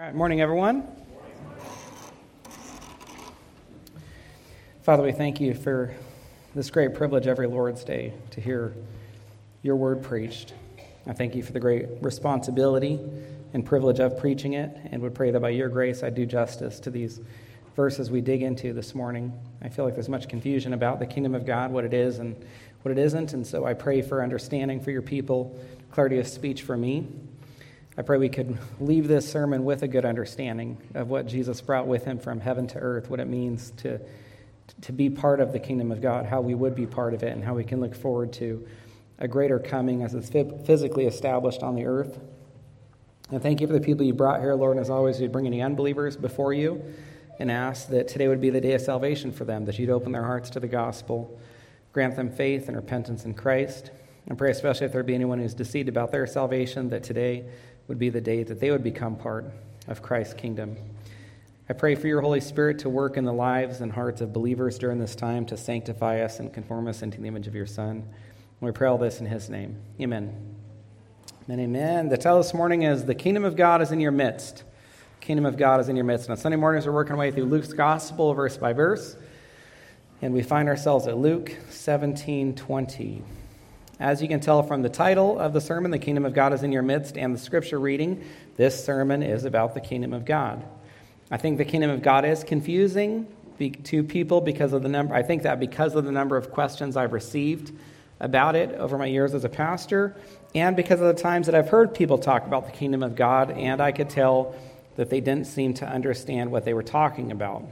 All right, morning, everyone. Father, we thank you for this great privilege every Lord's Day to hear your word preached. I thank you for the great responsibility and privilege of preaching it, and would pray that by your grace I do justice to these verses we dig into this morning. I feel like there's much confusion about the kingdom of God, what it is and what it isn't, and so I pray for understanding for your people, clarity of speech for me, I pray we could leave this sermon with a good understanding of what Jesus brought with him from heaven to earth, what it means to, to be part of the kingdom of God, how we would be part of it, and how we can look forward to a greater coming as it's physically established on the earth. And thank you for the people you brought here, Lord. And as always, we bring any unbelievers before you and ask that today would be the day of salvation for them, that you'd open their hearts to the gospel, grant them faith and repentance in Christ. And pray especially if there be anyone who's deceived about their salvation, that today would be the day that they would become part of Christ's kingdom. I pray for your Holy Spirit to work in the lives and hearts of believers during this time to sanctify us and conform us into the image of your Son. And we pray all this in his name. Amen. And amen. The title this morning is The Kingdom of God is in Your Midst. Kingdom of God is in your midst. And on Sunday mornings, we're working our way through Luke's Gospel, verse by verse. And we find ourselves at Luke 17 20. As you can tell from the title of the sermon, The Kingdom of God is in Your Midst, and the scripture reading, this sermon is about the kingdom of God. I think the kingdom of God is confusing to people because of the number, I think that because of the number of questions I've received about it over my years as a pastor, and because of the times that I've heard people talk about the kingdom of God, and I could tell that they didn't seem to understand what they were talking about.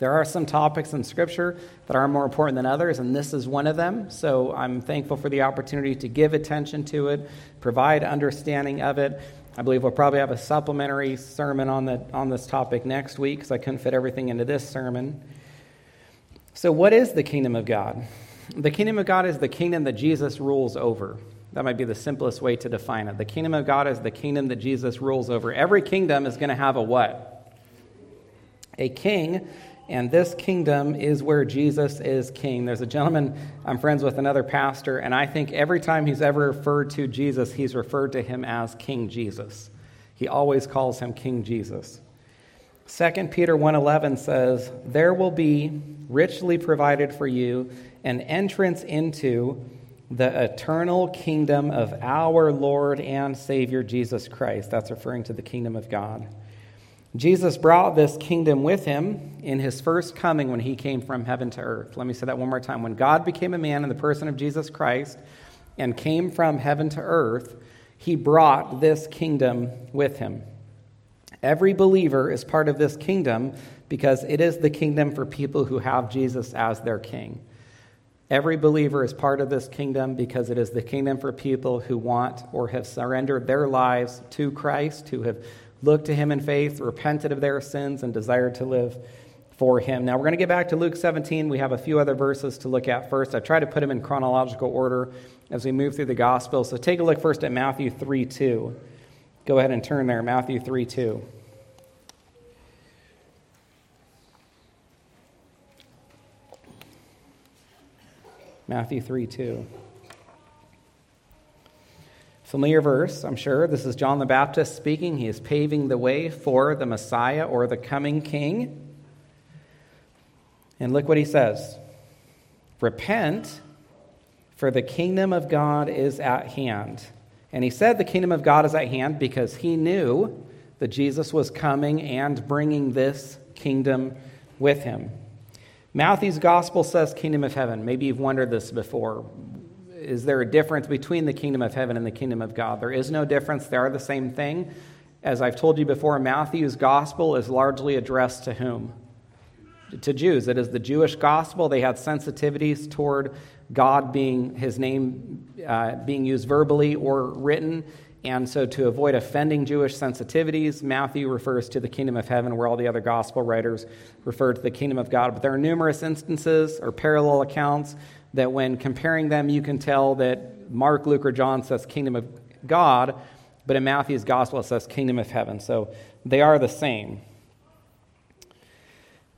There are some topics in Scripture that are more important than others, and this is one of them. So I'm thankful for the opportunity to give attention to it, provide understanding of it. I believe we'll probably have a supplementary sermon on, the, on this topic next week because I couldn't fit everything into this sermon. So, what is the kingdom of God? The kingdom of God is the kingdom that Jesus rules over. That might be the simplest way to define it. The kingdom of God is the kingdom that Jesus rules over. Every kingdom is going to have a what? A king and this kingdom is where Jesus is king. There's a gentleman I'm friends with, another pastor, and I think every time he's ever referred to Jesus, he's referred to him as King Jesus. He always calls him King Jesus. 2 Peter 1:11 says, "There will be richly provided for you an entrance into the eternal kingdom of our Lord and Savior Jesus Christ." That's referring to the kingdom of God. Jesus brought this kingdom with him in his first coming when he came from heaven to earth. Let me say that one more time. When God became a man in the person of Jesus Christ and came from heaven to earth, he brought this kingdom with him. Every believer is part of this kingdom because it is the kingdom for people who have Jesus as their king. Every believer is part of this kingdom because it is the kingdom for people who want or have surrendered their lives to Christ, who have looked to him in faith, repented of their sins, and desired to live for him. Now, we're going to get back to Luke 17. We have a few other verses to look at first. I try to put them in chronological order as we move through the gospel. So take a look first at Matthew 3 2. Go ahead and turn there, Matthew 3 2. Matthew 3 2. Familiar verse, I'm sure. This is John the Baptist speaking. He is paving the way for the Messiah or the coming king. And look what he says Repent, for the kingdom of God is at hand. And he said the kingdom of God is at hand because he knew that Jesus was coming and bringing this kingdom with him. Matthew's gospel says kingdom of heaven. Maybe you've wondered this before is there a difference between the kingdom of heaven and the kingdom of God? There is no difference. They are the same thing. As I've told you before, Matthew's gospel is largely addressed to whom? To Jews. It is the Jewish gospel. They had sensitivities toward God being his name uh, being used verbally or written. And so, to avoid offending Jewish sensitivities, Matthew refers to the kingdom of heaven, where all the other gospel writers refer to the kingdom of God. But there are numerous instances or parallel accounts that when comparing them, you can tell that Mark, Luke, or John says kingdom of God, but in Matthew's gospel it says kingdom of heaven. So they are the same.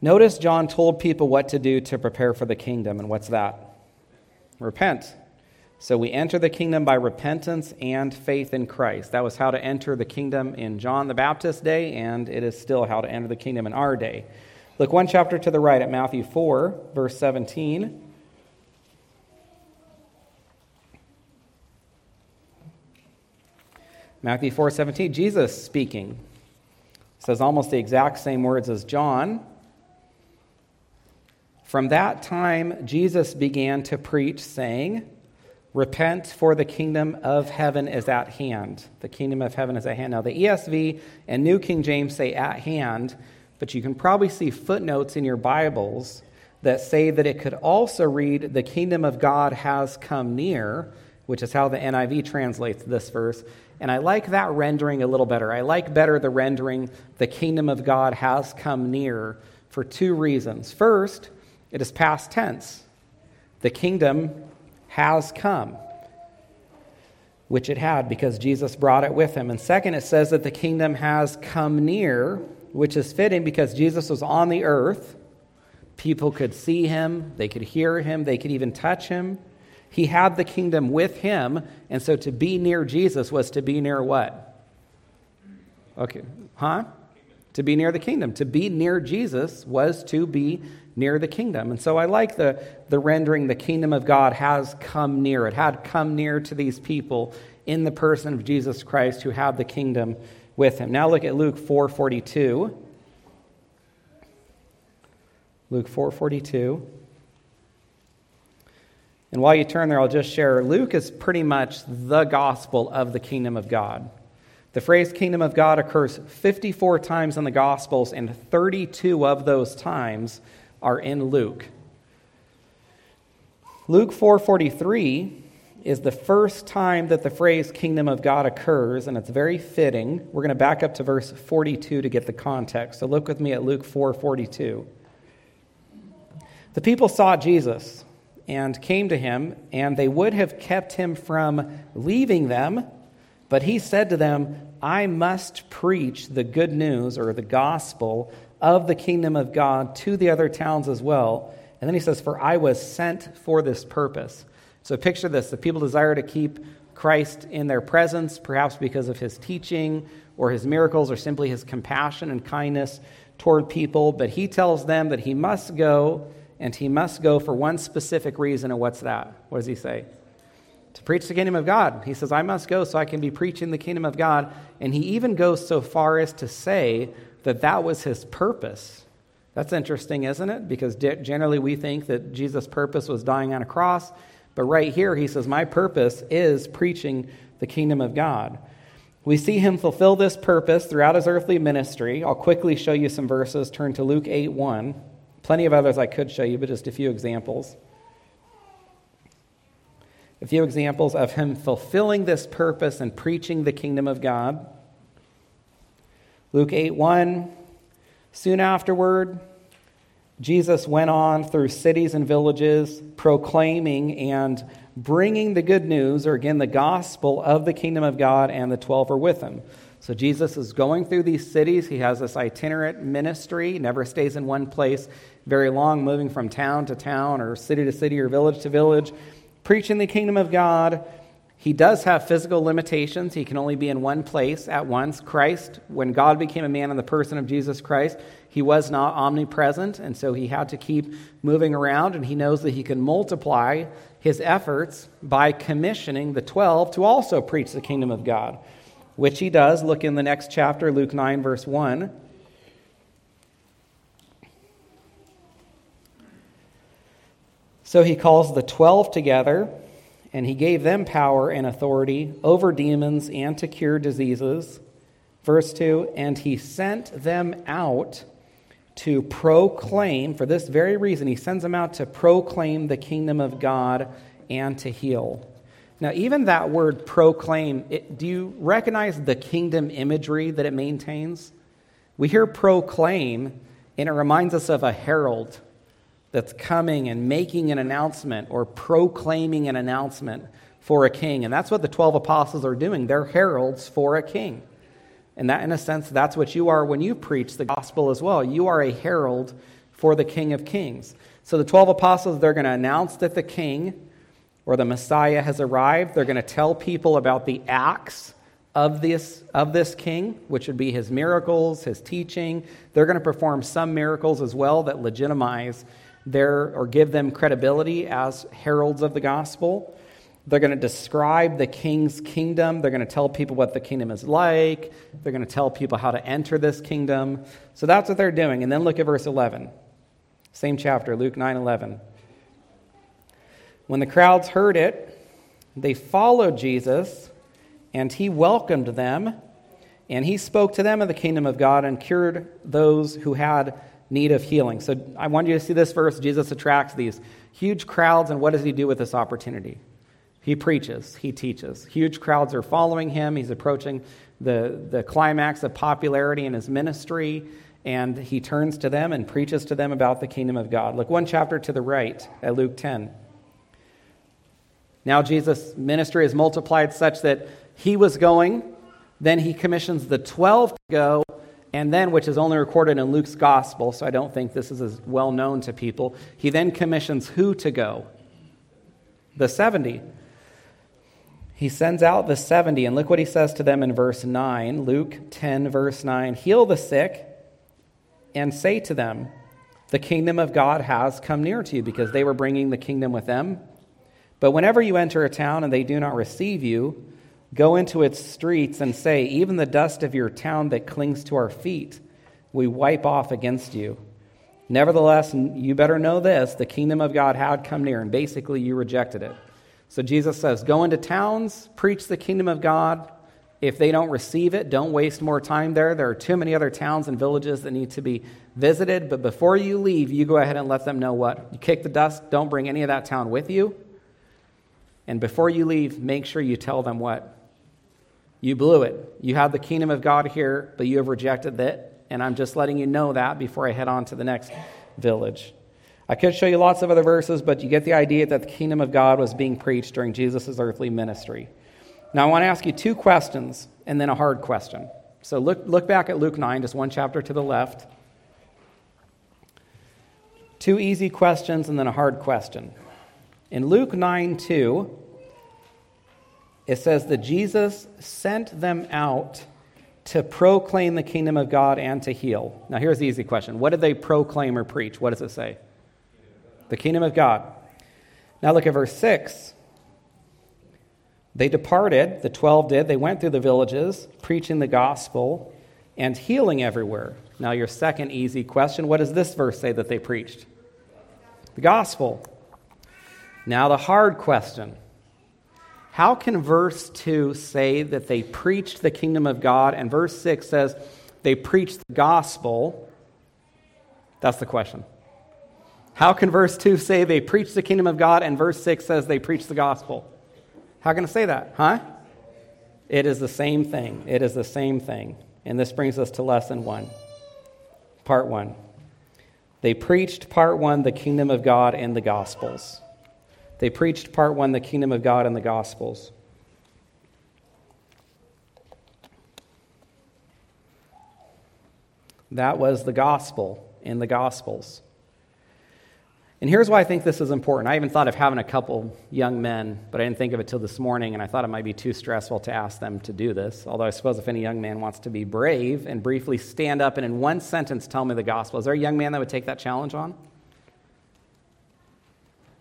Notice John told people what to do to prepare for the kingdom, and what's that? Repent. So we enter the kingdom by repentance and faith in Christ. That was how to enter the kingdom in John the Baptist's day, and it is still how to enter the kingdom in our day. Look one chapter to the right at Matthew 4, verse 17. Matthew 4:17, Jesus speaking. Says almost the exact same words as John. From that time Jesus began to preach saying, Repent, for the kingdom of heaven is at hand. The kingdom of heaven is at hand. Now, the ESV and New King James say at hand, but you can probably see footnotes in your Bibles that say that it could also read, The kingdom of God has come near, which is how the NIV translates this verse. And I like that rendering a little better. I like better the rendering, The kingdom of God has come near, for two reasons. First, it is past tense. The kingdom has come, which it had because Jesus brought it with him. And second, it says that the kingdom has come near, which is fitting because Jesus was on the earth. People could see him, they could hear him, they could even touch him. He had the kingdom with him, and so to be near Jesus was to be near what? Okay, huh? To be near the kingdom. To be near Jesus was to be near the kingdom. And so I like the, the rendering the kingdom of God has come near. It had come near to these people in the person of Jesus Christ who had the kingdom with him. Now look at Luke 4:42. Luke 4:42. And while you turn there, I'll just share Luke is pretty much the gospel of the kingdom of God. The phrase kingdom of God occurs 54 times in the gospels and 32 of those times are in Luke. Luke 4:43 is the first time that the phrase kingdom of God occurs and it's very fitting. We're going to back up to verse 42 to get the context. So look with me at Luke 4:42. The people saw Jesus and came to him and they would have kept him from leaving them, but he said to them, I must preach the good news or the gospel of the kingdom of God to the other towns as well. And then he says, For I was sent for this purpose. So picture this the people desire to keep Christ in their presence, perhaps because of his teaching or his miracles or simply his compassion and kindness toward people. But he tells them that he must go, and he must go for one specific reason. And what's that? What does he say? To preach the kingdom of God. He says, I must go so I can be preaching the kingdom of God. And he even goes so far as to say that that was his purpose. That's interesting, isn't it? Because generally we think that Jesus' purpose was dying on a cross. But right here, he says, My purpose is preaching the kingdom of God. We see him fulfill this purpose throughout his earthly ministry. I'll quickly show you some verses. Turn to Luke 8 1. Plenty of others I could show you, but just a few examples. A few examples of him fulfilling this purpose and preaching the kingdom of God. Luke 8 1. Soon afterward, Jesus went on through cities and villages, proclaiming and bringing the good news, or again, the gospel of the kingdom of God, and the 12 were with him. So Jesus is going through these cities. He has this itinerant ministry, never stays in one place very long, moving from town to town, or city to city, or village to village, preaching the kingdom of God he does have physical limitations. He can only be in one place at once. Christ, when God became a man in the person of Jesus Christ, he was not omnipresent, and so he had to keep moving around, and he knows that he can multiply his efforts by commissioning the 12 to also preach the kingdom of God, which he does. Look in the next chapter, Luke 9, verse 1. So he calls the 12 together and he gave them power and authority over demons and to cure diseases. Verse 2 And he sent them out to proclaim, for this very reason, he sends them out to proclaim the kingdom of God and to heal. Now, even that word proclaim, it, do you recognize the kingdom imagery that it maintains? We hear proclaim, and it reminds us of a herald that's coming and making an announcement or proclaiming an announcement for a king. And that's what the 12 apostles are doing. They're heralds for a king. And that, in a sense, that's what you are when you preach the gospel as well. You are a herald for the King of Kings. So the 12 apostles, they're going to announce that the king or the Messiah has arrived. They're going to tell people about the acts of this, of this king, which would be his miracles, his teaching. They're going to perform some miracles as well that legitimize their or give them credibility as heralds of the gospel. They're going to describe the king's kingdom. They're going to tell people what the kingdom is like. They're going to tell people how to enter this kingdom. So that's what they're doing. And then look at verse 11. Same chapter, Luke 9 11. When the crowds heard it, they followed Jesus, and he welcomed them, and he spoke to them of the kingdom of God and cured those who had need of healing. So I want you to see this verse. Jesus attracts these huge crowds, and what does he do with this opportunity? He preaches, he teaches. Huge crowds are following him. He's approaching the, the climax of popularity in his ministry, and he turns to them and preaches to them about the kingdom of God. Look one chapter to the right at Luke 10. Now Jesus' ministry is multiplied such that he was going, then he commissions the 12 to go, and then, which is only recorded in Luke's gospel, so I don't think this is as well known to people, he then commissions who to go? The 70. He sends out the 70, and look what he says to them in verse 9, Luke 10, verse 9 Heal the sick and say to them, The kingdom of God has come near to you, because they were bringing the kingdom with them. But whenever you enter a town and they do not receive you, go into its streets and say, Even the dust of your town that clings to our feet, we wipe off against you. Nevertheless, you better know this the kingdom of God had come near, and basically you rejected it. So Jesus says, Go into towns, preach the kingdom of God. If they don't receive it, don't waste more time there. There are too many other towns and villages that need to be visited. But before you leave, you go ahead and let them know what? You kick the dust, don't bring any of that town with you. And before you leave, make sure you tell them what? You blew it. You have the kingdom of God here, but you have rejected it. And I'm just letting you know that before I head on to the next village. I could show you lots of other verses, but you get the idea that the kingdom of God was being preached during Jesus' earthly ministry. Now, I want to ask you two questions and then a hard question. So look, look back at Luke 9, just one chapter to the left. Two easy questions and then a hard question. In Luke 9 2, it says that Jesus sent them out to proclaim the kingdom of God and to heal. Now, here's the easy question What did they proclaim or preach? What does it say? The kingdom of God. Now, look at verse 6. They departed, the 12 did. They went through the villages, preaching the gospel and healing everywhere. Now, your second easy question what does this verse say that they preached? The gospel. Now, the hard question How can verse 2 say that they preached the kingdom of God, and verse 6 says they preached the gospel? That's the question. How can verse 2 say they preached the kingdom of God, and verse 6 says they preached the gospel? How can I say that? Huh? It is the same thing. It is the same thing. And this brings us to lesson one. Part one. They preached, part one, the kingdom of God and the gospels. They preached part one, the kingdom of God and the Gospels. That was the gospel in the Gospels. And here's why I think this is important. I even thought of having a couple young men, but I didn't think of it till this morning, and I thought it might be too stressful to ask them to do this. Although I suppose if any young man wants to be brave and briefly stand up and in one sentence tell me the gospel, is there a young man that would take that challenge on?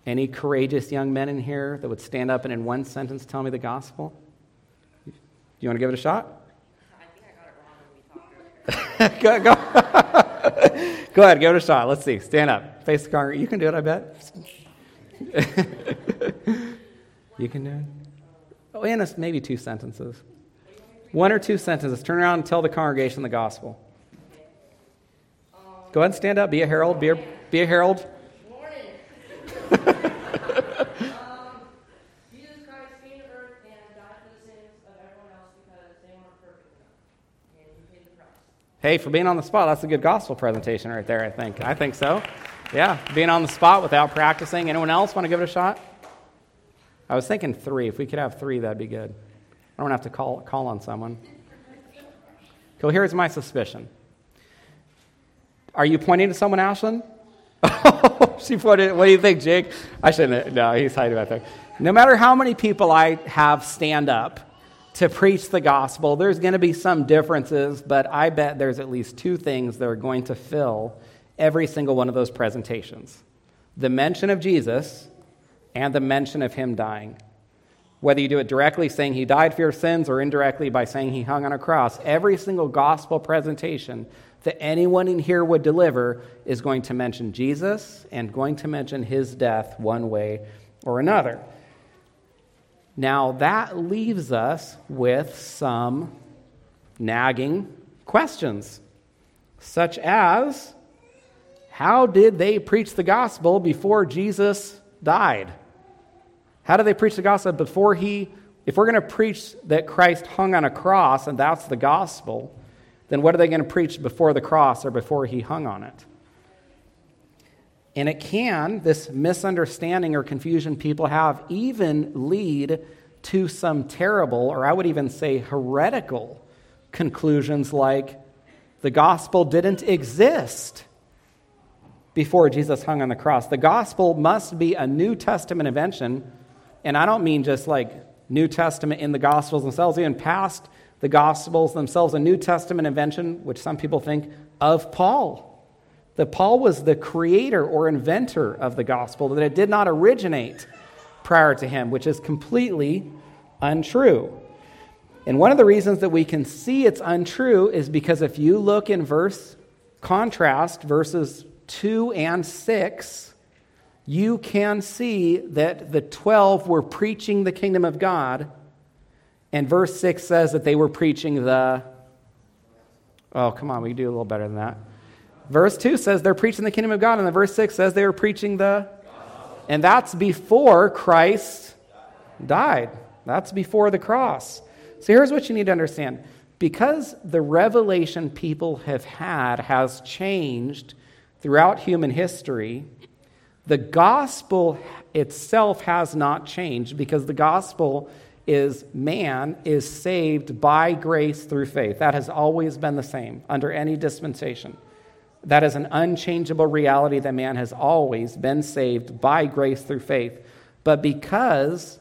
Any courageous young men in here that would stand up and in one sentence tell me the gospel? Do you want to give it a shot? I think I got it wrong go, go. go ahead, give it a shot. Let's see. Stand up. Face the congregation. You can do it, I bet. you can do it. Oh, in maybe two sentences. One or two sentences. Turn around and tell the congregation the gospel. Go ahead and stand up. Be a herald. Be a, be a herald. Hey, for being on the spot, that's a good gospel presentation right there, I think. I think so. Yeah, being on the spot without practicing. Anyone else want to give it a shot? I was thinking three. If we could have three, that'd be good. I don't have to call, call on someone. So here's my suspicion. Are you pointing to someone, Ashlyn? she pointed. What do you think, Jake? I shouldn't. No, he's hiding back there. no matter how many people I have stand up to preach the gospel, there's going to be some differences, but I bet there's at least two things that are going to fill every single one of those presentations the mention of Jesus and the mention of him dying. Whether you do it directly saying he died for your sins or indirectly by saying he hung on a cross, every single gospel presentation that anyone in here would deliver is going to mention Jesus and going to mention his death one way or another. Now, that leaves us with some nagging questions, such as how did they preach the gospel before Jesus died? How did they preach the gospel before he? If we're going to preach that Christ hung on a cross and that's the gospel, then what are they going to preach before the cross or before he hung on it? And it can, this misunderstanding or confusion people have, even lead to some terrible, or I would even say heretical, conclusions like the gospel didn't exist before Jesus hung on the cross. The gospel must be a New Testament invention, and I don't mean just like New Testament in the gospels themselves, even past the Gospels themselves, a New Testament invention, which some people think of Paul. That Paul was the creator or inventor of the gospel, that it did not originate prior to him, which is completely untrue. And one of the reasons that we can see it's untrue is because if you look in verse contrast, verses 2 and 6, you can see that the 12 were preaching the kingdom of God and verse 6 says that they were preaching the. Oh, come on, we can do a little better than that. Verse 2 says they're preaching the kingdom of God, and the verse 6 says they were preaching the. And that's before Christ died. That's before the cross. So here's what you need to understand. Because the revelation people have had has changed throughout human history, the gospel itself has not changed because the gospel is man is saved by grace through faith. That has always been the same under any dispensation. That is an unchangeable reality that man has always been saved by grace through faith. But because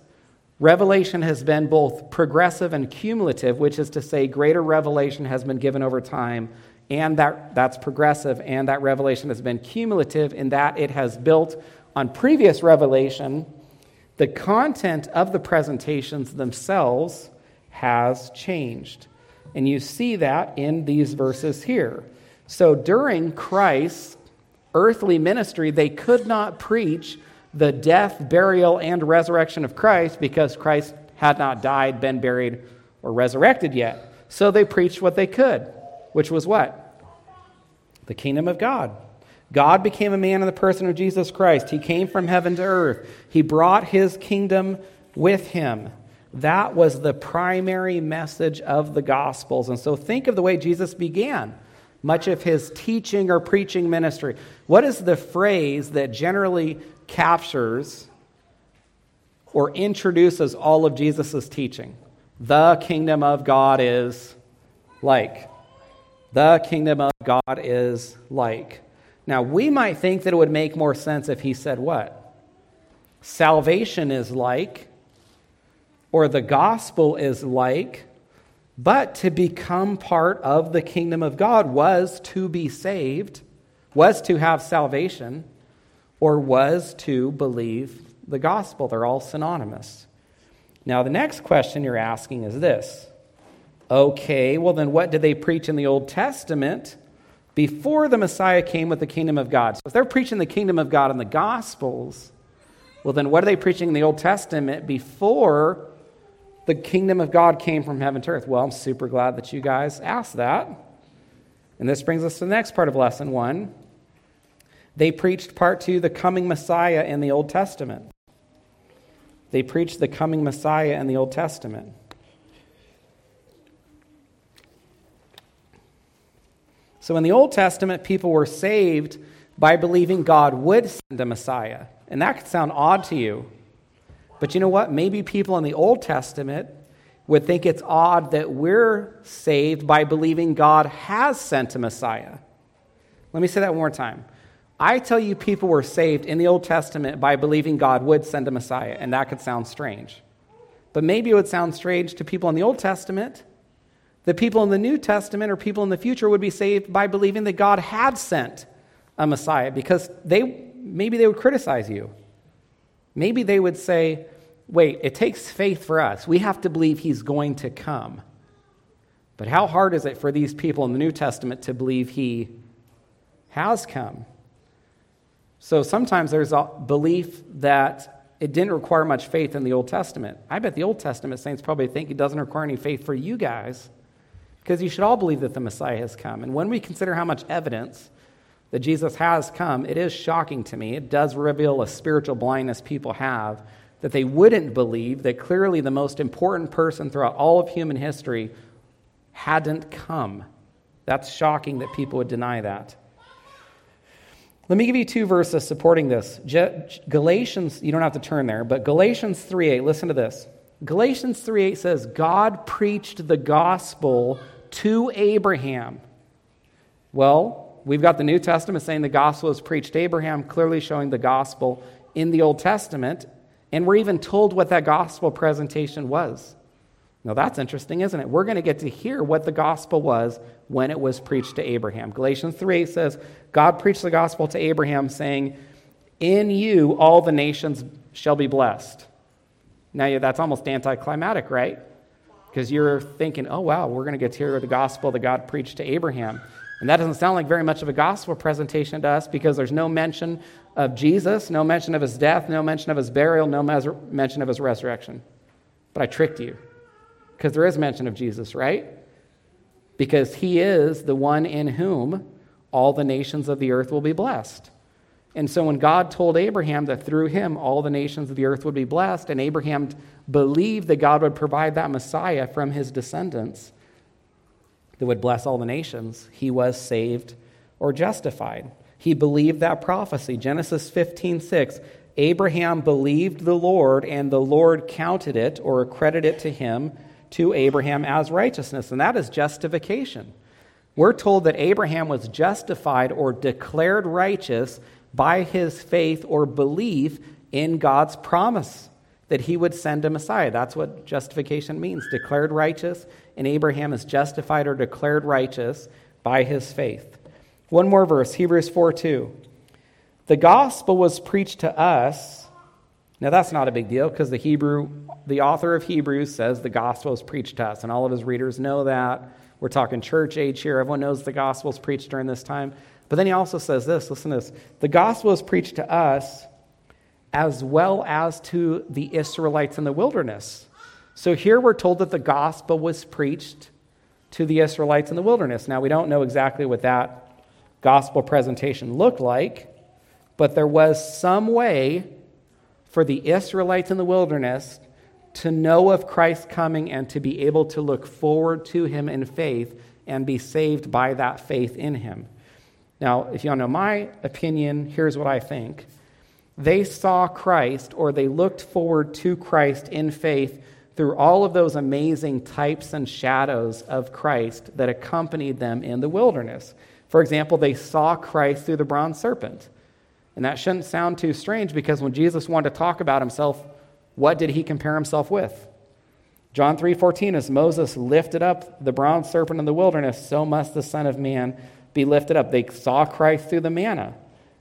revelation has been both progressive and cumulative, which is to say, greater revelation has been given over time, and that, that's progressive, and that revelation has been cumulative in that it has built on previous revelation the content of the presentations themselves has changed. And you see that in these verses here. So during Christ's earthly ministry, they could not preach the death, burial, and resurrection of Christ because Christ had not died, been buried, or resurrected yet. So they preached what they could, which was what? The kingdom of God. God became a man in the person of Jesus Christ. He came from heaven to earth. He brought his kingdom with him. That was the primary message of the Gospels. And so think of the way Jesus began much of his teaching or preaching ministry. What is the phrase that generally captures or introduces all of Jesus' teaching? The kingdom of God is like. The kingdom of God is like. Now, we might think that it would make more sense if he said what? Salvation is like, or the gospel is like, but to become part of the kingdom of God was to be saved, was to have salvation, or was to believe the gospel. They're all synonymous. Now, the next question you're asking is this okay, well, then what did they preach in the Old Testament? Before the Messiah came with the kingdom of God. So if they're preaching the kingdom of God in the Gospels, well, then what are they preaching in the Old Testament before the kingdom of God came from heaven to earth? Well, I'm super glad that you guys asked that. And this brings us to the next part of lesson one. They preached part two, the coming Messiah in the Old Testament. They preached the coming Messiah in the Old Testament. So in the Old Testament, people were saved by believing God would send a Messiah. And that could sound odd to you. But you know what? Maybe people in the Old Testament would think it's odd that we're saved by believing God has sent a Messiah. Let me say that one more time. I tell you, people were saved in the Old Testament by believing God would send a Messiah, and that could sound strange. But maybe it would sound strange to people in the Old Testament. The people in the New Testament or people in the future would be saved by believing that God had sent a Messiah because they maybe they would criticize you. Maybe they would say, wait, it takes faith for us. We have to believe he's going to come. But how hard is it for these people in the New Testament to believe he has come? So sometimes there's a belief that it didn't require much faith in the Old Testament. I bet the Old Testament saints probably think it doesn't require any faith for you guys because you should all believe that the Messiah has come. And when we consider how much evidence that Jesus has come, it is shocking to me. It does reveal a spiritual blindness people have that they wouldn't believe that clearly the most important person throughout all of human history hadn't come. That's shocking that people would deny that. Let me give you two verses supporting this. Galatians, you don't have to turn there, but Galatians 3:8, listen to this. Galatians 3:8 says, God preached the gospel to Abraham. Well, we've got the New Testament saying the gospel is preached to Abraham, clearly showing the gospel in the Old Testament. And we're even told what that gospel presentation was. Now, that's interesting, isn't it? We're going to get to hear what the gospel was when it was preached to Abraham. Galatians 3 says, God preached the gospel to Abraham, saying, In you all the nations shall be blessed. Now, that's almost anticlimactic, right? Because you're thinking, oh, wow, we're going to get to hear the gospel that God preached to Abraham. And that doesn't sound like very much of a gospel presentation to us because there's no mention of Jesus, no mention of his death, no mention of his burial, no mention of his resurrection. But I tricked you because there is mention of Jesus, right? Because he is the one in whom all the nations of the earth will be blessed. And so when God told Abraham that through him all the nations of the earth would be blessed, and Abraham believed that God would provide that Messiah from his descendants that would bless all the nations, he was saved or justified. He believed that prophecy. Genesis 15 6. Abraham believed the Lord, and the Lord counted it or accredited it to him, to Abraham as righteousness. And that is justification. We're told that Abraham was justified or declared righteous by his faith or belief in God's promise that he would send a Messiah. That's what justification means declared righteous, and Abraham is justified or declared righteous by his faith. One more verse, Hebrews 4 2. The gospel was preached to us. Now, that's not a big deal because the Hebrew, the author of Hebrews says the gospel is preached to us, and all of his readers know that. We're talking church age here. Everyone knows the gospel is preached during this time. But then he also says this listen to this. The gospel is preached to us as well as to the Israelites in the wilderness. So here we're told that the gospel was preached to the Israelites in the wilderness. Now, we don't know exactly what that gospel presentation looked like, but there was some way for the Israelites in the wilderness to know of Christ's coming and to be able to look forward to him in faith and be saved by that faith in him. Now, if to know my opinion, here's what I think. They saw Christ or they looked forward to Christ in faith through all of those amazing types and shadows of Christ that accompanied them in the wilderness. For example, they saw Christ through the bronze serpent. And that shouldn't sound too strange because when Jesus wanted to talk about himself, what did he compare himself with? John 3:14 as Moses lifted up the bronze serpent in the wilderness, so must the son of man be lifted up. They saw Christ through the manna.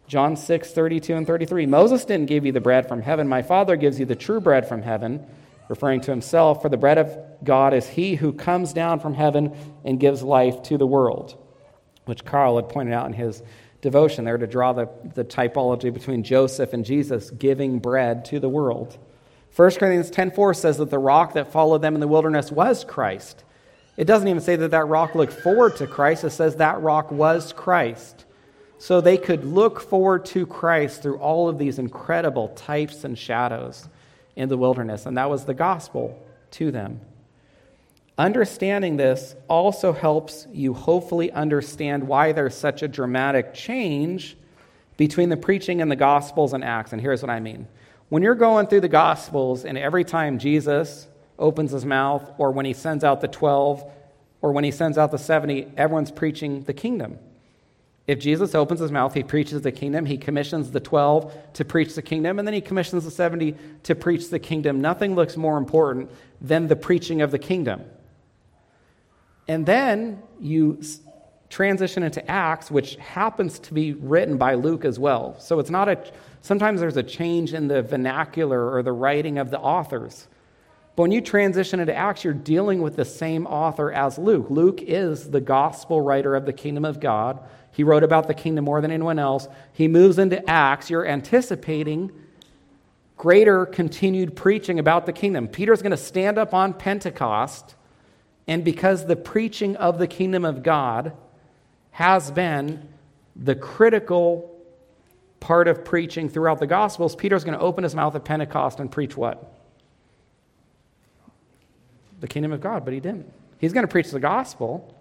John 6, 32 and 33. Moses didn't give you the bread from heaven. My Father gives you the true bread from heaven, referring to himself. For the bread of God is he who comes down from heaven and gives life to the world which Carl had pointed out in his devotion there to draw the, the typology between Joseph and Jesus giving bread to the world. 1 Corinthians 10.4 says that the rock that followed them in the wilderness was Christ. It doesn't even say that that rock looked forward to Christ. It says that rock was Christ. So they could look forward to Christ through all of these incredible types and shadows in the wilderness. And that was the gospel to them. Understanding this also helps you hopefully understand why there's such a dramatic change between the preaching and the Gospels and Acts. And here's what I mean. When you're going through the Gospels, and every time Jesus opens his mouth, or when he sends out the 12, or when he sends out the 70, everyone's preaching the kingdom. If Jesus opens his mouth, he preaches the kingdom. He commissions the 12 to preach the kingdom, and then he commissions the 70 to preach the kingdom. Nothing looks more important than the preaching of the kingdom. And then you transition into Acts, which happens to be written by Luke as well. So it's not a, sometimes there's a change in the vernacular or the writing of the authors. But when you transition into Acts, you're dealing with the same author as Luke. Luke is the gospel writer of the kingdom of God. He wrote about the kingdom more than anyone else. He moves into Acts. You're anticipating greater continued preaching about the kingdom. Peter's going to stand up on Pentecost, and because the preaching of the kingdom of God has been the critical part of preaching throughout the Gospels, Peter's going to open his mouth at Pentecost and preach what? The kingdom of God, but he didn't. He's going to preach the gospel,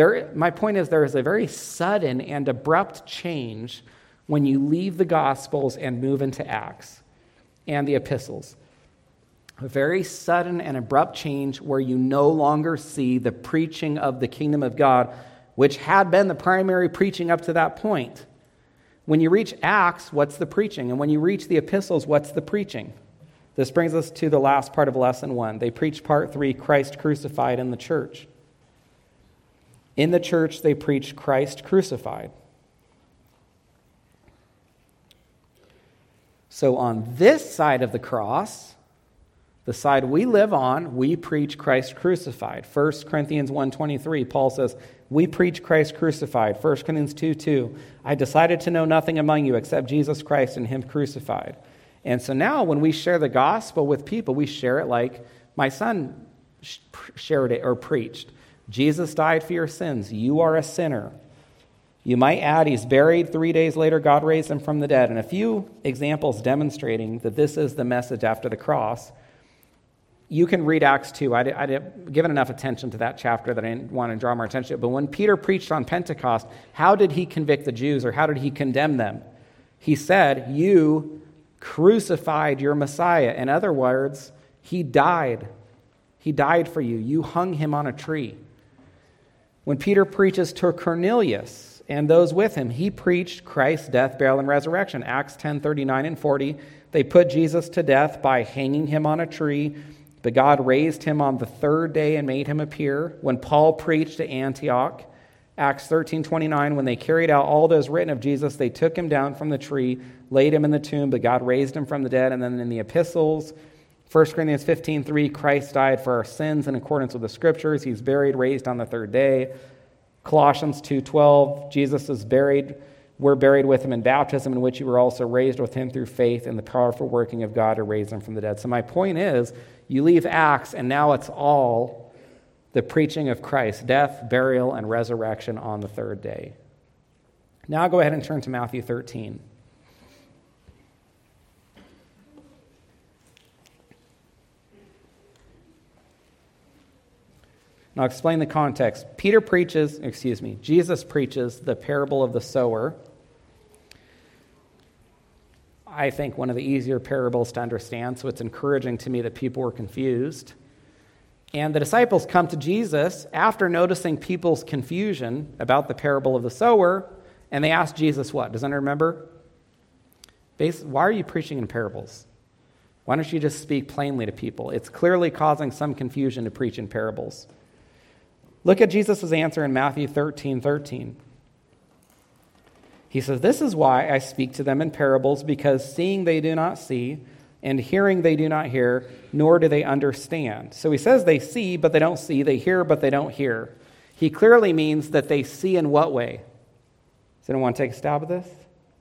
there, my point is, there is a very sudden and abrupt change when you leave the Gospels and move into Acts and the epistles. A very sudden and abrupt change where you no longer see the preaching of the kingdom of God, which had been the primary preaching up to that point. When you reach Acts, what's the preaching? And when you reach the epistles, what's the preaching? This brings us to the last part of lesson one. They preach part three Christ crucified in the church. In the church, they preach Christ crucified. So on this side of the cross, the side we live on, we preach Christ crucified. 1 Corinthians 1:23, Paul says, "We preach Christ crucified." 1 Corinthians 2:2, "I decided to know nothing among you except Jesus Christ and him crucified." And so now when we share the gospel with people, we share it like my son shared it or preached. Jesus died for your sins. You are a sinner. You might add, he's buried. Three days later, God raised him from the dead. And a few examples demonstrating that this is the message after the cross. You can read Acts 2. I, didn't given enough attention to that chapter that I didn't want to draw more attention to. But when Peter preached on Pentecost, how did he convict the Jews or how did he condemn them? He said, You crucified your Messiah. In other words, he died. He died for you. You hung him on a tree. When Peter preaches to Cornelius and those with him, he preached Christ's death, burial, and resurrection. Acts 10 39 and 40. They put Jesus to death by hanging him on a tree, but God raised him on the third day and made him appear. When Paul preached to Antioch, Acts 13 29, when they carried out all those written of Jesus, they took him down from the tree, laid him in the tomb, but God raised him from the dead. And then in the epistles, 1 Corinthians 15, 3, Christ died for our sins in accordance with the scriptures. He's buried, raised on the third day. Colossians 2, 12, Jesus is buried. We're buried with him in baptism, in which you were also raised with him through faith in the powerful working of God to raise him from the dead. So, my point is, you leave Acts, and now it's all the preaching of Christ death, burial, and resurrection on the third day. Now, go ahead and turn to Matthew 13. I'll explain the context. Peter preaches, excuse me, Jesus preaches the parable of the sower. I think one of the easier parables to understand, so it's encouraging to me that people were confused. And the disciples come to Jesus after noticing people's confusion about the parable of the sower, and they ask Jesus what? Does anyone remember? Why are you preaching in parables? Why don't you just speak plainly to people? It's clearly causing some confusion to preach in parables. Look at Jesus' answer in Matthew 13 13. He says, This is why I speak to them in parables, because seeing they do not see, and hearing they do not hear, nor do they understand. So he says they see, but they don't see. They hear, but they don't hear. He clearly means that they see in what way? Does anyone want to take a stab at this?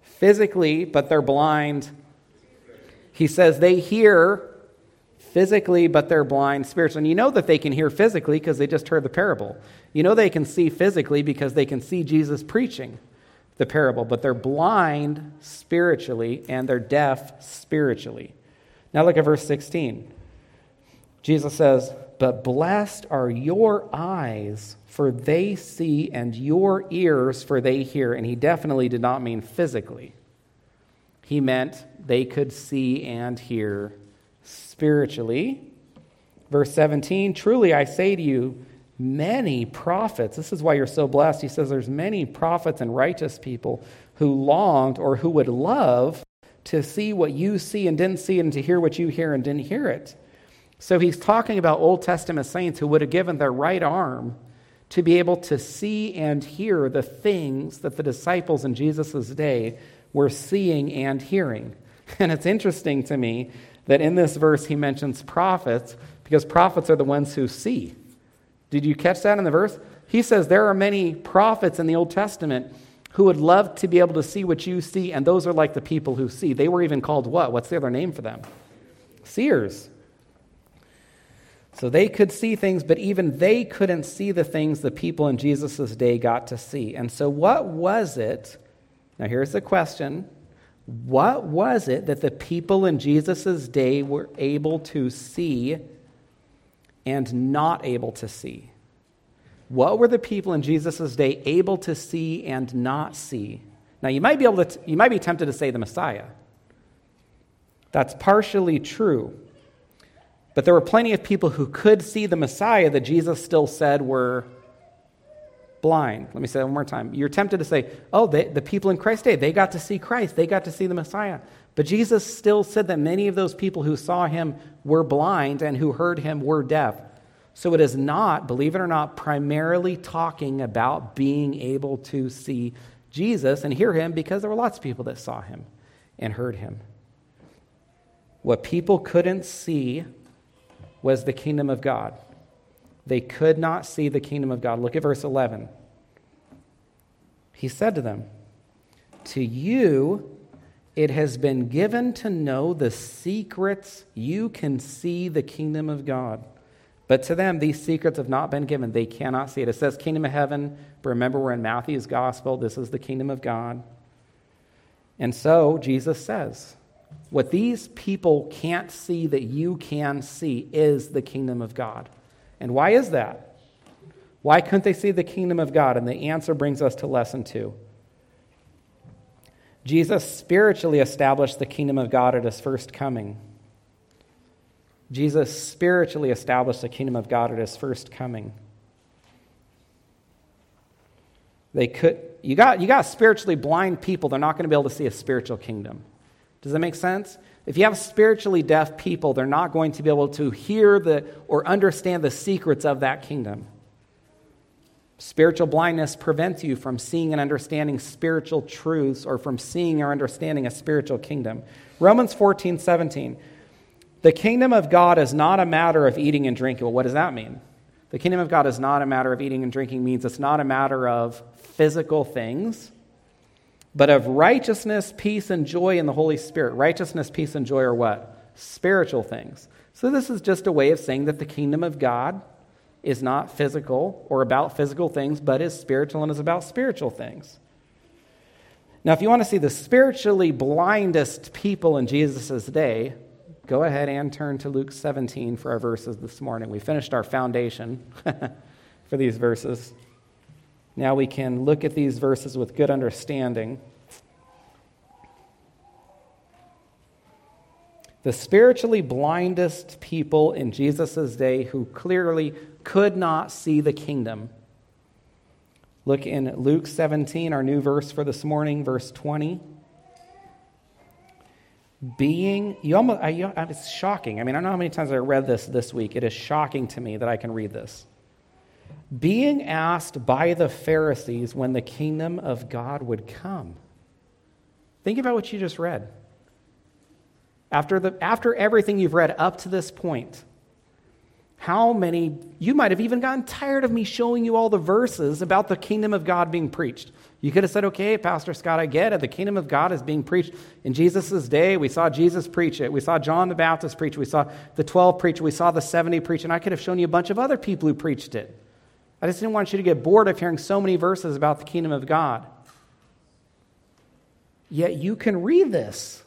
Physically, but they're blind. He says they hear, physically, but they're blind spiritually. And you know that they can hear physically because they just heard the parable. You know they can see physically because they can see Jesus preaching the parable, but they're blind spiritually and they're deaf spiritually. Now look at verse 16. Jesus says, But blessed are your eyes, for they see, and your ears, for they hear. And he definitely did not mean physically, he meant they could see and hear spiritually. Verse 17 Truly I say to you, many prophets. This is why you're so blessed. He says there's many prophets and righteous people who longed or who would love to see what you see and didn't see and to hear what you hear and didn't hear it. So he's talking about Old Testament saints who would have given their right arm to be able to see and hear the things that the disciples in Jesus' day were seeing and hearing. And it's interesting to me that in this verse he mentions prophets because prophets are the ones who see. Did you catch that in the verse? He says there are many prophets in the Old Testament who would love to be able to see what you see, and those are like the people who see. They were even called what? What's the other name for them? Seers. So they could see things, but even they couldn't see the things the people in Jesus' day got to see. And so, what was it? Now, here's the question What was it that the people in Jesus' day were able to see and not able to see? What were the people in Jesus' day able to see and not see? Now, you might be able to, you might be tempted to say the Messiah. That's partially true. But there were plenty of people who could see the Messiah that Jesus still said were blind. Let me say that one more time. You're tempted to say, oh, they, the people in Christ's day, they got to see Christ, they got to see the Messiah. But Jesus still said that many of those people who saw him were blind and who heard him were deaf. So it is not, believe it or not, primarily talking about being able to see Jesus and hear him because there were lots of people that saw him and heard him. What people couldn't see was the kingdom of God. They could not see the kingdom of God. Look at verse 11. He said to them, To you it has been given to know the secrets. You can see the kingdom of God. But to them, these secrets have not been given. They cannot see it. It says kingdom of heaven, but remember, we're in Matthew's gospel. This is the kingdom of God. And so Jesus says, what these people can't see that you can see is the kingdom of God. And why is that? Why couldn't they see the kingdom of God? And the answer brings us to lesson two. Jesus spiritually established the kingdom of God at his first coming. Jesus spiritually established the kingdom of God at his first coming. They could you got you got spiritually blind people, they're not going to be able to see a spiritual kingdom. Does that make sense? If you have spiritually deaf people, they're not going to be able to hear the or understand the secrets of that kingdom. Spiritual blindness prevents you from seeing and understanding spiritual truths or from seeing or understanding a spiritual kingdom. Romans 14, 17. The kingdom of God is not a matter of eating and drinking. Well, what does that mean? The kingdom of God is not a matter of eating and drinking, means it's not a matter of physical things, but of righteousness, peace, and joy in the Holy Spirit. Righteousness, peace, and joy are what? Spiritual things. So this is just a way of saying that the kingdom of God is not physical or about physical things, but is spiritual and is about spiritual things. Now, if you want to see the spiritually blindest people in Jesus' day, go ahead and turn to Luke 17 for our verses this morning. We finished our foundation for these verses. Now we can look at these verses with good understanding. The spiritually blindest people in Jesus' day who clearly could not see the kingdom. Look in Luke 17, our new verse for this morning, verse 20 being you almost I, it's shocking. I mean i don't know how many times i read this this week. It is shocking to me that i can read this. Being asked by the pharisees when the kingdom of god would come. Think about what you just read. After, the, after everything you've read up to this point how many you might have even gotten tired of me showing you all the verses about the kingdom of god being preached you could have said, okay, Pastor Scott, I get it. The kingdom of God is being preached in Jesus' day. We saw Jesus preach it. We saw John the Baptist preach. We saw the 12 preach. We saw the 70 preach. And I could have shown you a bunch of other people who preached it. I just didn't want you to get bored of hearing so many verses about the kingdom of God. Yet you can read this.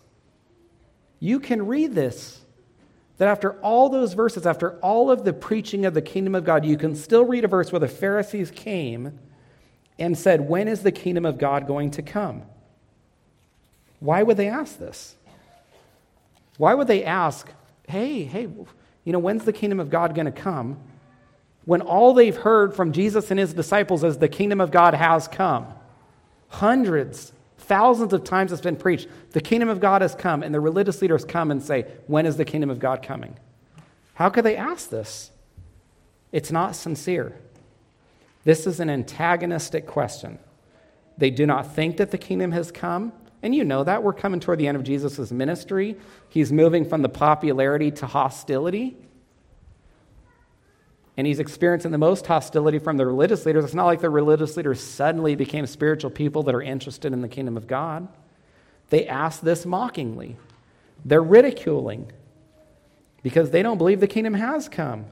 You can read this. That after all those verses, after all of the preaching of the kingdom of God, you can still read a verse where the Pharisees came and said, When is the kingdom of God going to come? Why would they ask this? Why would they ask, Hey, hey, you know, when's the kingdom of God going to come? when all they've heard from Jesus and his disciples is the kingdom of God has come. Hundreds, thousands of times it's been preached. The kingdom of God has come, and the religious leaders come and say, When is the kingdom of God coming? How could they ask this? It's not sincere. This is an antagonistic question. They do not think that the kingdom has come. And you know that. We're coming toward the end of Jesus' ministry. He's moving from the popularity to hostility. And he's experiencing the most hostility from the religious leaders. It's not like the religious leaders suddenly became spiritual people that are interested in the kingdom of God. They ask this mockingly, they're ridiculing because they don't believe the kingdom has come.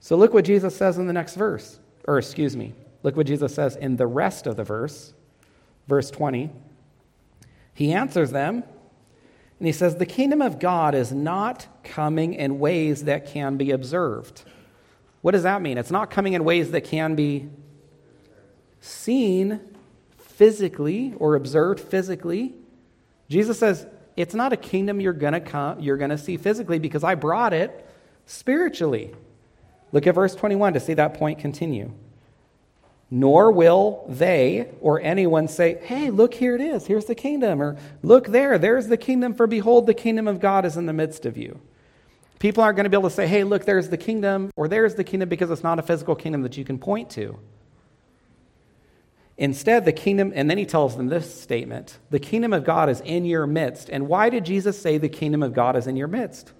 So look what Jesus says in the next verse. Or, excuse me, look what Jesus says in the rest of the verse, verse 20. He answers them, and he says, The kingdom of God is not coming in ways that can be observed. What does that mean? It's not coming in ways that can be seen physically or observed physically. Jesus says, It's not a kingdom you're going to come, you're going to see physically because I brought it spiritually. Look at verse 21 to see that point continue. Nor will they or anyone say, Hey, look, here it is. Here's the kingdom. Or look there. There's the kingdom. For behold, the kingdom of God is in the midst of you. People aren't going to be able to say, Hey, look, there's the kingdom. Or there's the kingdom because it's not a physical kingdom that you can point to. Instead, the kingdom, and then he tells them this statement the kingdom of God is in your midst. And why did Jesus say the kingdom of God is in your midst?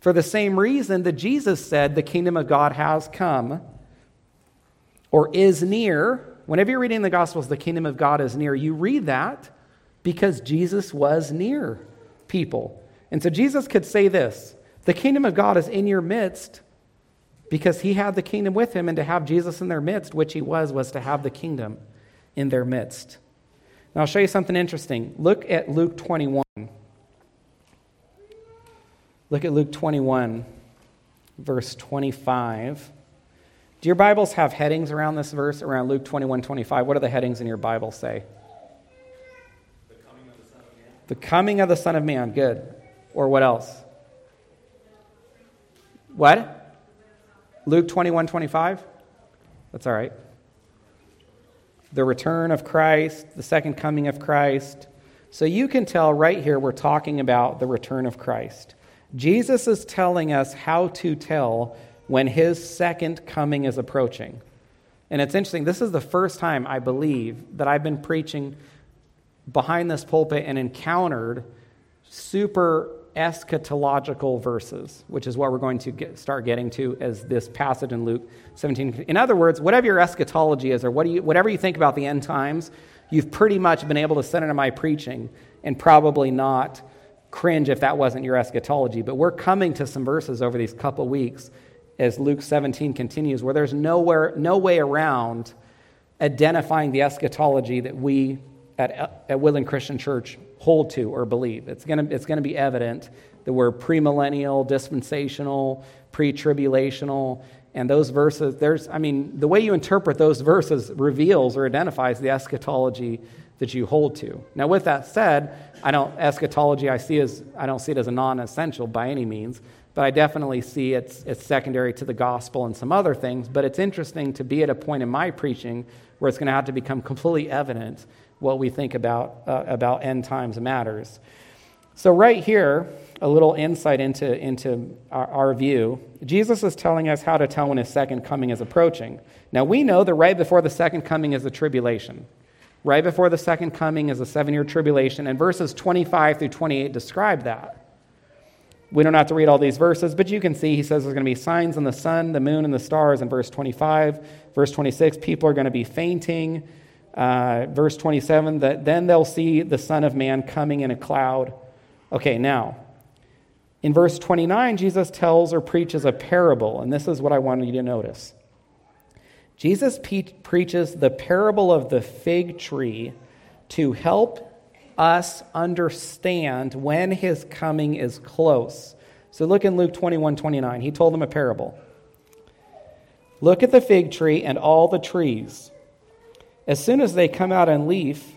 For the same reason that Jesus said the kingdom of God has come or is near. Whenever you're reading the Gospels, the kingdom of God is near, you read that because Jesus was near people. And so Jesus could say this the kingdom of God is in your midst because he had the kingdom with him, and to have Jesus in their midst, which he was, was to have the kingdom in their midst. Now, I'll show you something interesting. Look at Luke 21. Look at Luke 21, verse 25. Do your Bibles have headings around this verse, around Luke 21 25? What do the headings in your Bible say? The coming of the Son of Man. The coming of the Son of Man. Good. Or what else? What? Luke 21 25? That's all right. The return of Christ, the second coming of Christ. So you can tell right here we're talking about the return of Christ. Jesus is telling us how to tell when his second coming is approaching. And it's interesting, this is the first time I believe that I've been preaching behind this pulpit and encountered super eschatological verses, which is what we're going to get, start getting to as this passage in Luke 17. In other words, whatever your eschatology is, or what you, whatever you think about the end times, you've pretty much been able to sit into my preaching and probably not cringe if that wasn't your eschatology. But we're coming to some verses over these couple weeks as Luke 17 continues, where there's nowhere, no way around identifying the eschatology that we at, at Woodland Christian Church hold to or believe. It's going to it's gonna be evident that we're premillennial, dispensational, pre tribulational, and those verses, there's, I mean, the way you interpret those verses reveals or identifies the eschatology that you hold to. Now, with that said, I don't, eschatology I see as, I don't see it as a non essential by any means but I definitely see it's, it's secondary to the gospel and some other things. But it's interesting to be at a point in my preaching where it's going to have to become completely evident what we think about, uh, about end times matters. So, right here, a little insight into, into our, our, view. Jesus is telling us how to tell when his second coming is approaching. Now, we know that right before the second coming is the tribulation. Right before the second coming is a seven year tribulation, and verses 25 through 28 describe that. We don't have to read all these verses, but you can see he says there's going to be signs in the sun, the moon, and the stars in verse 25. Verse 26, people are going to be fainting. Uh, verse 27, that then they'll see the Son of Man coming in a cloud. Okay, now, in verse 29, Jesus tells or preaches a parable, and this is what I want you to notice. Jesus pe- preaches the parable of the fig tree to help us understand when his coming is close. So look in Luke 21 29. He told them a parable. Look at the fig tree and all the trees. As soon as they come out in leaf,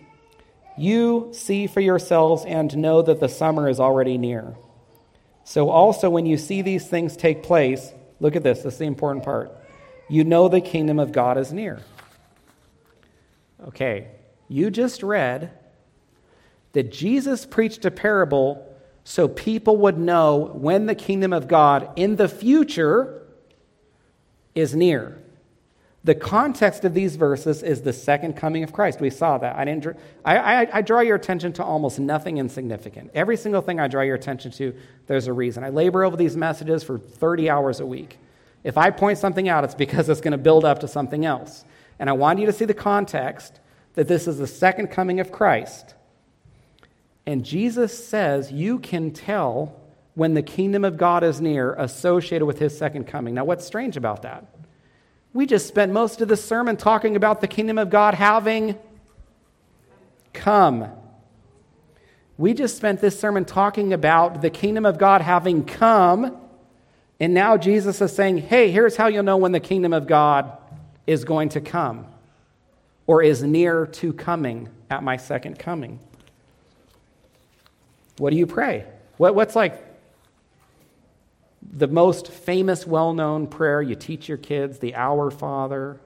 you see for yourselves and know that the summer is already near. So also, when you see these things take place, Look at this. This is the important part. You know the kingdom of God is near. Okay, you just read that Jesus preached a parable so people would know when the kingdom of God in the future is near. The context of these verses is the second coming of Christ. We saw that. I, didn't, I, I, I, draw your attention to almost nothing insignificant. Every single thing I draw your attention to, there's a reason. I labor over these messages for 30 hours a week. If I point something out, it's because it's going to build up to something else. And I want you to see the context that this is the second coming of Christ. And Jesus says you can tell when the kingdom of God is near associated with his second coming. Now, what's strange about that? We just spent most of the sermon talking about the kingdom of God having come. We just spent this sermon talking about the kingdom of God having come. And now Jesus is saying, hey, here's how you'll know when the kingdom of God is going to come or is near to coming at my second coming. What do you pray? What, what's like the most famous, well known prayer you teach your kids, the Our Father.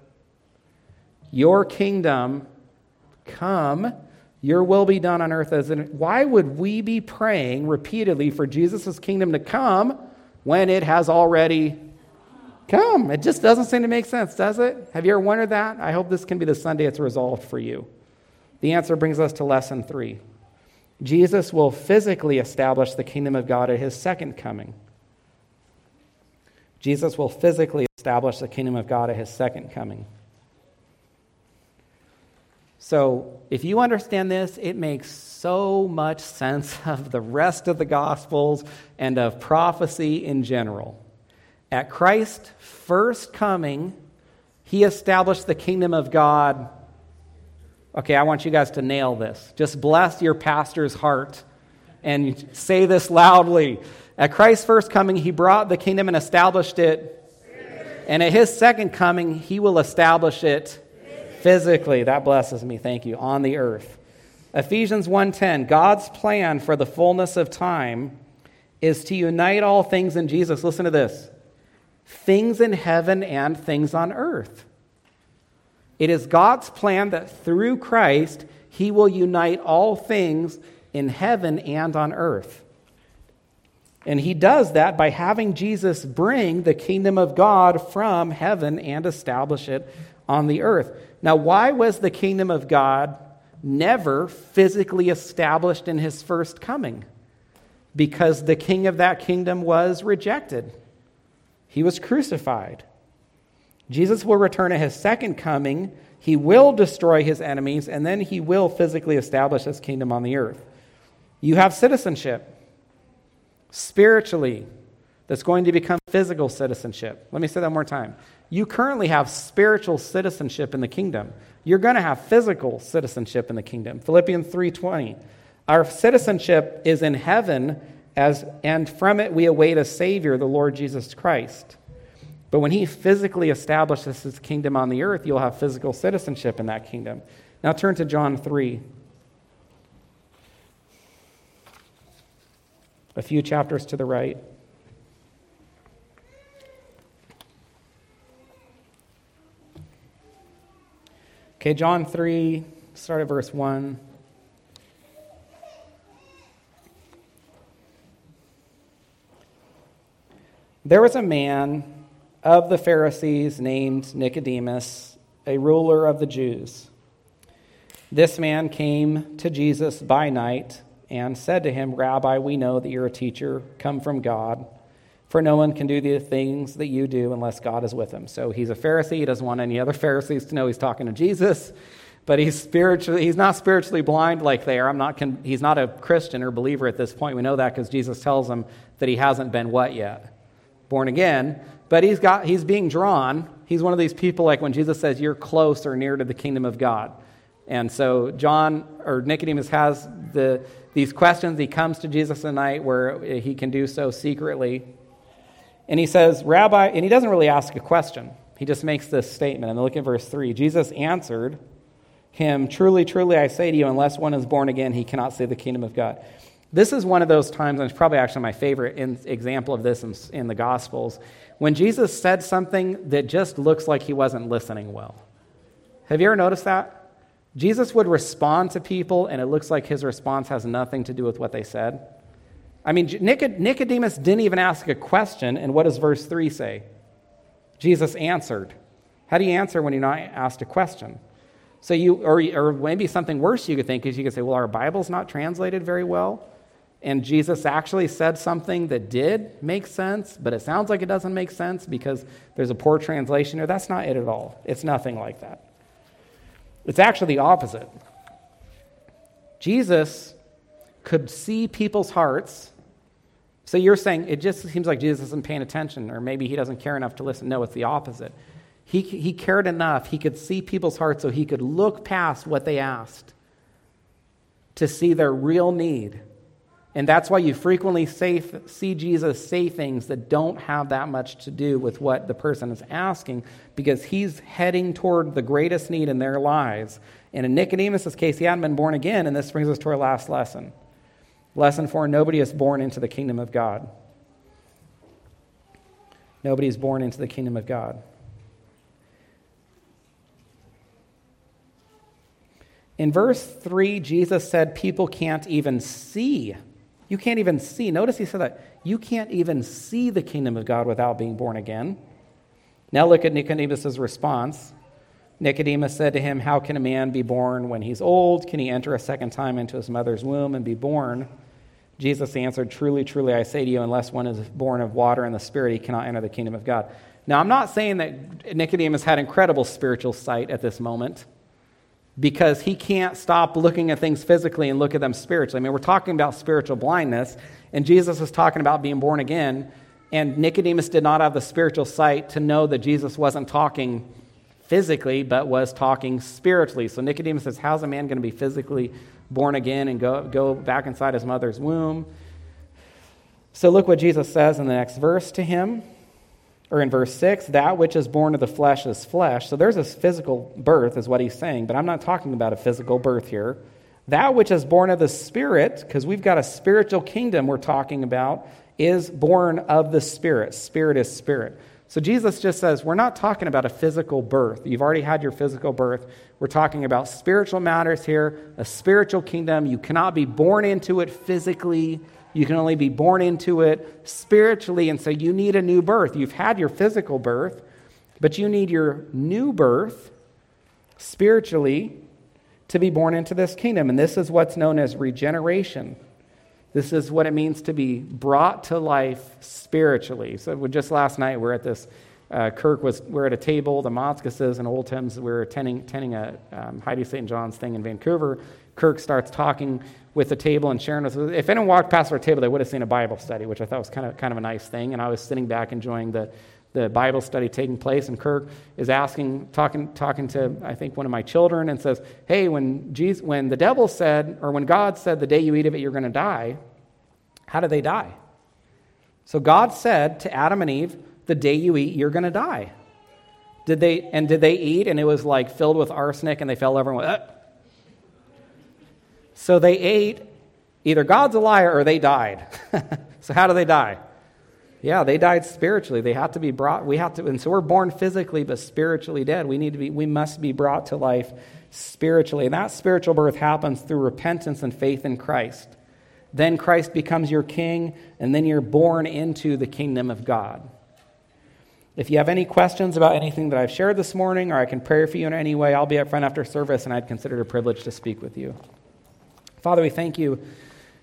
Your kingdom come, your will be done on earth as in. Why would we be praying repeatedly for Jesus' kingdom to come when it has already come? It just doesn't seem to make sense, does it? Have you ever wondered that? I hope this can be the Sunday it's resolved for you. The answer brings us to lesson three Jesus will physically establish the kingdom of God at his second coming. Jesus will physically establish the kingdom of God at his second coming. So, if you understand this, it makes so much sense of the rest of the Gospels and of prophecy in general. At Christ's first coming, he established the kingdom of God. Okay, I want you guys to nail this. Just bless your pastor's heart and say this loudly. At Christ's first coming, he brought the kingdom and established it. And at his second coming, he will establish it physically. That blesses me. Thank you. On the earth. Ephesians 1:10, God's plan for the fullness of time is to unite all things in Jesus. Listen to this. Things in heaven and things on earth. It is God's plan that through Christ he will unite all things in heaven and on earth. And he does that by having Jesus bring the kingdom of God from heaven and establish it on the earth. Now, why was the kingdom of God never physically established in his first coming? Because the king of that kingdom was rejected, he was crucified. Jesus will return at his second coming. He will destroy his enemies, and then he will physically establish his kingdom on the earth. You have citizenship spiritually that's going to become physical citizenship. Let me say that one more time. You currently have spiritual citizenship in the kingdom. You're going to have physical citizenship in the kingdom. Philippians 3:20. Our citizenship is in heaven as and from it we await a savior, the Lord Jesus Christ. But when he physically establishes his kingdom on the earth, you'll have physical citizenship in that kingdom. Now turn to John 3. A few chapters to the right. Okay, John 3, start at verse 1. There was a man of the Pharisees named Nicodemus, a ruler of the Jews. This man came to Jesus by night and said to him, Rabbi, we know that you're a teacher come from God, for no one can do the things that you do unless God is with him. So he's a Pharisee. He doesn't want any other Pharisees to know he's talking to Jesus, but he's spiritually he's not spiritually blind like they are. I'm not he's not a Christian or believer at this point. We know that because Jesus tells him that he hasn't been what yet? Born again. But he's got he's being drawn. He's one of these people like when Jesus says you're close or near to the kingdom of God. And so John or Nicodemus has the these questions. He comes to Jesus at night where he can do so secretly. And he says, Rabbi, and he doesn't really ask a question. He just makes this statement. And look at verse 3. Jesus answered him, Truly, truly, I say to you, unless one is born again, he cannot see the kingdom of God. This is one of those times, and it's probably actually my favorite in, example of this in, in the Gospels, when Jesus said something that just looks like he wasn't listening well. Have you ever noticed that? Jesus would respond to people, and it looks like his response has nothing to do with what they said. I mean, Nicodemus didn't even ask a question, and what does verse 3 say? Jesus answered. How do you answer when you're not asked a question? So you, or, or maybe something worse you could think is you could say, well, our Bible's not translated very well and Jesus actually said something that did make sense, but it sounds like it doesn't make sense because there's a poor translation here. That's not it at all. It's nothing like that. It's actually the opposite. Jesus could see people's hearts. So you're saying it just seems like Jesus isn't paying attention, or maybe he doesn't care enough to listen. No, it's the opposite. He, he cared enough. He could see people's hearts so he could look past what they asked to see their real need and that's why you frequently say, see Jesus say things that don't have that much to do with what the person is asking because he's heading toward the greatest need in their lives. And in Nicodemus' case, he hadn't been born again, and this brings us to our last lesson. Lesson four nobody is born into the kingdom of God. Nobody is born into the kingdom of God. In verse 3, Jesus said people can't even see you can't even see. Notice he said that. You can't even see the kingdom of God without being born again. Now look at Nicodemus' response. Nicodemus said to him, How can a man be born when he's old? Can he enter a second time into his mother's womb and be born? Jesus answered, Truly, truly, I say to you, unless one is born of water and the Spirit, he cannot enter the kingdom of God. Now, I'm not saying that Nicodemus had incredible spiritual sight at this moment because he can't stop looking at things physically and look at them spiritually. I mean, we're talking about spiritual blindness, and Jesus is talking about being born again, and Nicodemus did not have the spiritual sight to know that Jesus wasn't talking physically, but was talking spiritually. So Nicodemus says, How's a man going to be physically born again and go, go back inside his mother's womb? So look what Jesus says in the next verse to him or in verse 6, that which is born of the flesh is flesh. So there's a physical birth, is what he's saying, but I'm not talking about a physical birth here. That which is born of the Spirit, because we've got a spiritual kingdom we're talking about, is born of the Spirit. Spirit is spirit. So Jesus just says, we're not talking about a physical birth. You've already had your physical birth. We're talking about spiritual matters here, a spiritual kingdom. You cannot be born into it physically. You can only be born into it spiritually, and so you need a new birth. You've had your physical birth, but you need your new birth spiritually to be born into this kingdom. And this is what's known as regeneration. This is what it means to be brought to life spiritually. So just last night, we're at this. Uh, Kirk was. We're at a table. The Motzkuses and Old We we're attending, attending a um, Heidi St. John's thing in Vancouver. Kirk starts talking with the table and sharing with. If anyone walked past our table, they would have seen a Bible study, which I thought was kind of, kind of a nice thing. And I was sitting back enjoying the, the Bible study taking place. And Kirk is asking, talking, talking to, I think, one of my children and says, Hey, when, Jesus, when the devil said, or when God said, the day you eat of it, you're going to die, how did they die? So God said to Adam and Eve, the day you eat, you're going to die. Did they, and did they eat and it was like filled with arsenic and they fell over and went, uh, so they ate, either God's a liar or they died. so how do they die? Yeah, they died spiritually. They have to be brought, we have to, and so we're born physically but spiritually dead. We need to be, we must be brought to life spiritually. And that spiritual birth happens through repentance and faith in Christ. Then Christ becomes your king, and then you're born into the kingdom of God. If you have any questions about anything that I've shared this morning, or I can pray for you in any way, I'll be up front after service, and I'd consider it a privilege to speak with you. Father, we thank you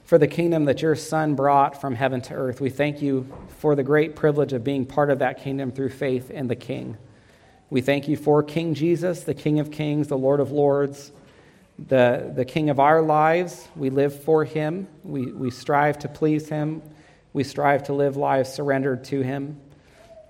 for the kingdom that your Son brought from heaven to earth. We thank you for the great privilege of being part of that kingdom through faith in the King. We thank you for King Jesus, the King of kings, the Lord of lords, the, the King of our lives. We live for him, we, we strive to please him, we strive to live lives surrendered to him.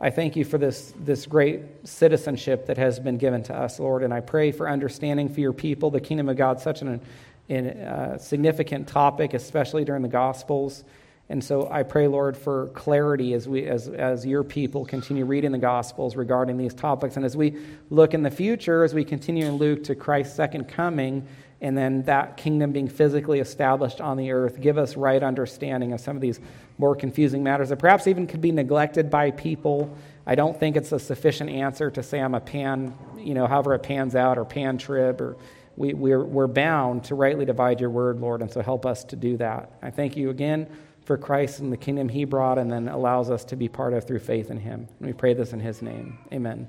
I thank you for this, this great citizenship that has been given to us, Lord, and I pray for understanding for your people, the kingdom of God, such an in a significant topic, especially during the Gospels. And so I pray, Lord, for clarity as, we, as, as your people continue reading the Gospels regarding these topics. And as we look in the future, as we continue in Luke to Christ's second coming, and then that kingdom being physically established on the earth. Give us right understanding of some of these more confusing matters that perhaps even could be neglected by people. I don't think it's a sufficient answer to say I'm a pan, you know, however it pans out, or pan trib, or we, we're, we're bound to rightly divide your word, Lord, and so help us to do that. I thank you again for Christ and the kingdom he brought and then allows us to be part of through faith in him. And we pray this in his name. Amen.